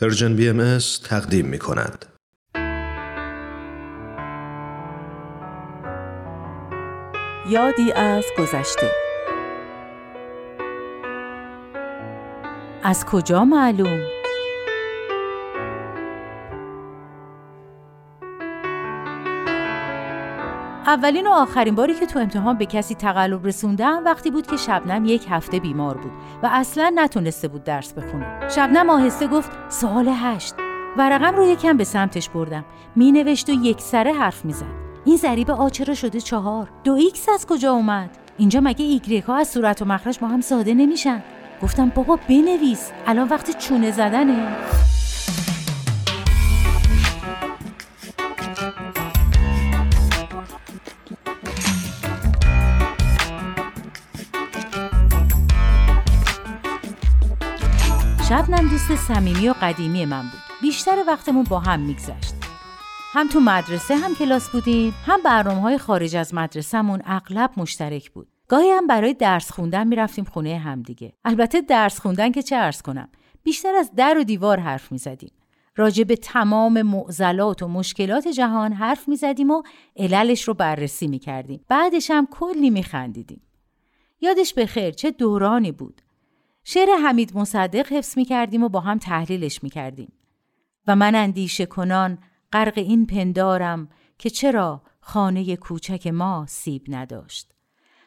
Persian BM تقدیم می کند. یادی از گذشته از کجا معلوم؟ اولین و آخرین باری که تو امتحان به کسی تقلب رسوندم وقتی بود که شبنم یک هفته بیمار بود و اصلا نتونسته بود درس بخونه. شبنم آهسته گفت سوال هشت. ورقم رو یکم به سمتش بردم. می نوشت و یک سره حرف می زد. این ضریب آچرا شده چهار. دو ایکس از کجا اومد؟ اینجا مگه ایگریک ها از صورت و مخرج با هم ساده نمیشن؟ گفتم بابا بنویس. الان وقت چونه زدنه. شبنم دوست صمیمی و قدیمی من بود. بیشتر وقتمون با هم میگذشت. هم تو مدرسه هم کلاس بودیم هم برنامه های خارج از مدرسهمون اغلب مشترک بود. گاهی هم برای درس خوندن می‌رفتیم خونه همدیگه البته درس خوندن که چه ارز کنم بیشتر از در و دیوار حرف می‌زدیم. راجع به تمام معضلات و مشکلات جهان حرف می‌زدیم و عللش رو بررسی می‌کردیم. بعدش هم کلی میخندیدیم. یادش به خیر چه دورانی بود. شعر حمید مصدق حفظ می کردیم و با هم تحلیلش می کردیم. و من اندیشه کنان غرق این پندارم که چرا خانه کوچک ما سیب نداشت.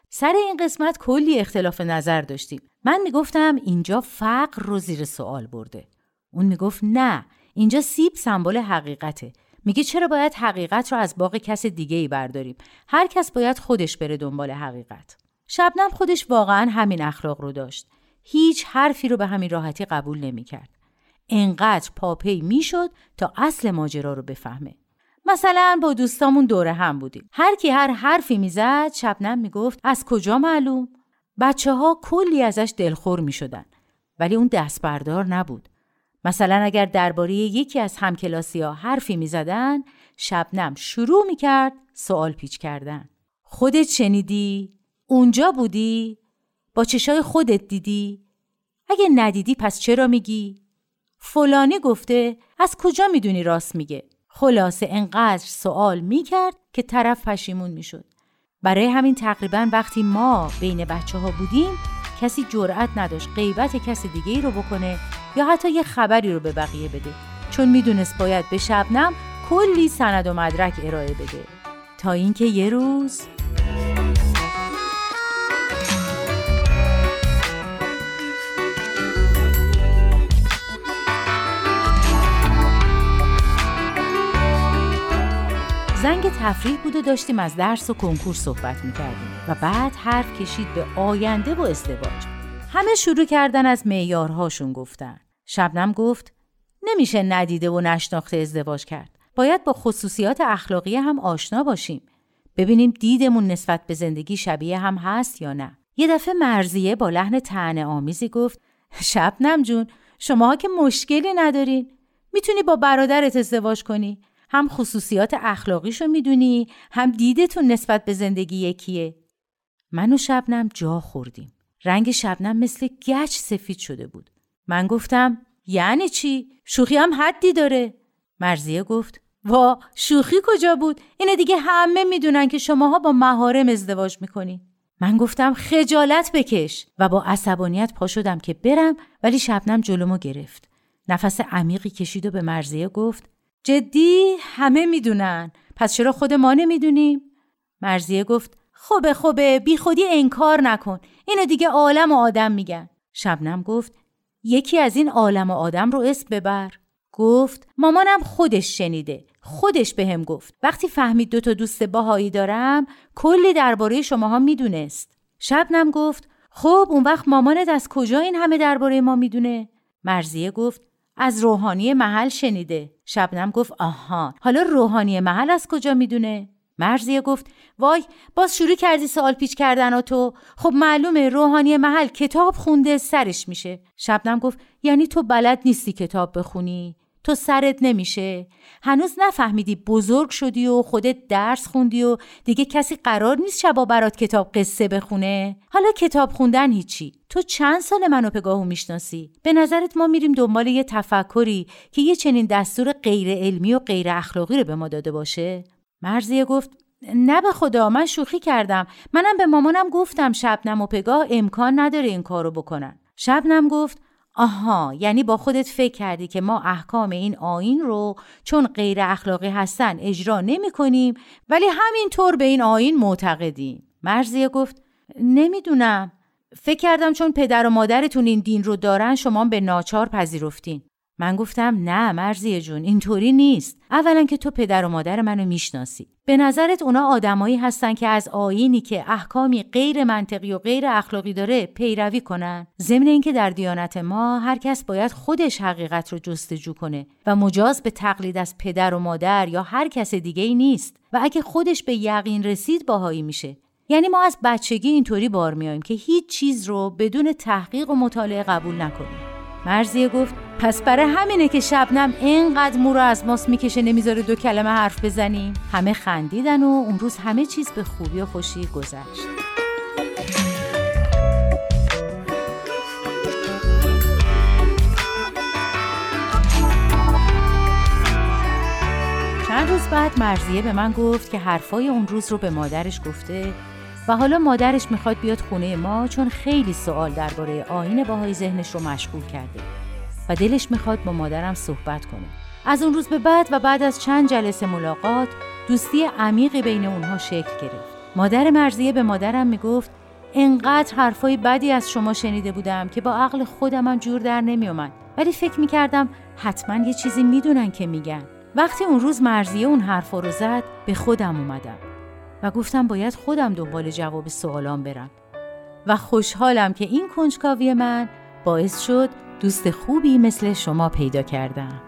سر این قسمت کلی اختلاف نظر داشتیم. من می‌گفتم اینجا فقر رو زیر سوال برده. اون می‌گفت نه اینجا سیب سمبل حقیقته. میگه چرا باید حقیقت رو از باغ کس دیگه ای برداریم؟ هر کس باید خودش بره دنبال حقیقت. شبنم خودش واقعا همین اخلاق رو داشت. هیچ حرفی رو به همین راحتی قبول نمی‌کرد. انقدر پاپی می‌شد تا اصل ماجرا رو بفهمه. مثلا با دوستامون دوره هم بودیم. هر کی هر حرفی می‌زد شبنم می‌گفت از کجا معلوم؟ بچه ها کلی ازش دلخور می شدن. ولی اون دست بردار نبود. مثلا اگر درباره یکی از همکلاسی ها حرفی می زدن، شبنم شروع می کرد سوال پیچ کردن. خودت شنیدی؟ اونجا بودی؟ با چشای خودت دیدی؟ اگه ندیدی پس چرا میگی؟ فلانی گفته از کجا می‌دونی راست میگه؟ خلاصه انقدر سوال می‌کرد که طرف پشیمون می‌شد. برای همین تقریبا وقتی ما بین بچه ها بودیم کسی جرأت نداشت غیبت کسی دیگه ای رو بکنه یا حتی یه خبری رو به بقیه بده چون می‌دونست باید به شبنم کلی سند و مدرک ارائه بده تا اینکه یه روز زنگ تفریح بود و داشتیم از درس و کنکور صحبت می‌کردیم و بعد حرف کشید به آینده و ازدواج. همه شروع کردن از معیارهاشون گفتن. شبنم گفت نمیشه ندیده و نشناخته ازدواج کرد. باید با خصوصیات اخلاقی هم آشنا باشیم. ببینیم دیدمون نسبت به زندگی شبیه هم هست یا نه. یه دفعه مرزیه با لحن تنه آمیزی گفت شبنم جون شماها که مشکلی ندارین. می‌تونی با برادرت ازدواج کنی؟ هم خصوصیات اخلاقیشو می‌دونی هم دیدتون نسبت به زندگی یکیه. من و شبنم جا خوردیم. رنگ شبنم مثل گچ سفید شده بود. من گفتم یعنی چی؟ شوخی هم حدی داره. مرزیه گفت وا شوخی کجا بود؟ اینو دیگه همه می‌دونن که شماها با مهارم ازدواج می‌کنی. من گفتم خجالت بکش. و با عصبانیت پا شدم که برم ولی شبنم جلومو گرفت. نفس عمیقی کشید و به مرزیه گفت جدی همه می‌دونن. پس چرا خود ما نمی‌دونیم؟ مرزیه گفت خوبه خوبه بی خودی انکار نکن. اینو دیگه عالم و آدم میگن. شبنم گفت یکی از این عالم و آدم رو اسم ببر. گفت مامانم خودش شنیده. خودش بهم گفت. وقتی فهمید دو تا دوست باهایی دارم کلی درباره شماها می‌دونست. شبنم گفت خب اون وقت مامانت از کجا این همه درباره ما می‌دونه؟ مرزیه گفت از روحانی محل شنیده. شبنم گفت آها حالا روحانی محل از کجا می‌دونه؟ مرزیه گفت وای باز شروع کردی سوال پیچ کردن و تو. خب معلومه روحانی محل کتاب خونده سرش میشه. شبنم گفت یعنی تو بلد نیستی کتاب بخونی؟ تو سرت نمیشه. هنوز نفهمیدی بزرگ شدی و خودت درس خوندی و دیگه کسی قرار نیست شبا برات کتاب قصه بخونه. حالا کتاب خوندن هیچی. تو چند سال منو پگاهو می‌شناسی؟ به نظرت ما میریم دنبال یه تفکری که یه چنین دستور غیر علمی و غیر اخلاقی رو به ما داده باشه؟ مرزیه گفت نه به خدا من شوخی کردم. منم به مامانم گفتم شبنم و پگاه امکان نداره این کارو بکنن. شبنم گفت آها یعنی با خودت فکر کردی که ما احکام این آین رو چون غیر اخلاقی هستن اجرا نمی کنیم ولی همینطور به این آین معتقدیم. مرزیه گفت نمی‌دونم. فکر کردم چون پدر و مادرتون این دین رو دارن شما به ناچار پذیرفتین. من گفتم نه مرزیه جون اینطوری نیست. اولا که تو پدر و مادر منو می‌شناسی. به نظرت اونا آدمایی هستن که از آینی که احکامی غیر منطقی و غیر اخلاقی داره پیروی کنن؟ ضمن اینکه در دیانت ما هر کس باید خودش حقیقت رو جستجو کنه و مجاز به تقلید از پدر و مادر یا هر کس دیگه ای نیست. و اگه خودش به یقین رسید باهایی میشه. یعنی ما از بچگی اینطوری بار میایم که هیچ چیز رو بدون تحقیق و مطالعه قبول نکنیم. مرزیه گفت پس برای همینه که شبنم اینقدر مو از ماست می‌کشه نمی‌ذاره دو کلمه حرف بزنیم همه خندیدن و اون روز همه چیز به خوبی و خوشی گذشت. چند روز بعد مرزیه به من گفت که حرفای اون روز رو به مادرش گفته و حالا مادرش می‌خواد بیاد خونه ما چون خیلی سوال درباره آین باهای ذهنش رو مشغول کرده و دلش می‌خواد با مادرم صحبت کنه. از اون روز به بعد و بعد از چند جلسه ملاقات دوستی عمیقی بین اونها شکل گرفت. مادر مرزیه به مادرم می‌گفت انقدر حرفای بدی از شما شنیده بودم که با عقل خودم جور در نمیومد ولی فکر می‌کردم حتما یه چیزی می‌دونن که میگن وقتی اون روز مرزیه اون حرفا رو زد به خودم اومدم و گفتم باید خودم دنبال جواب سوالام برم. و خوشحالم که این کنجکاوی من باعث شد دوست خوبی مثل شما پیدا کردم.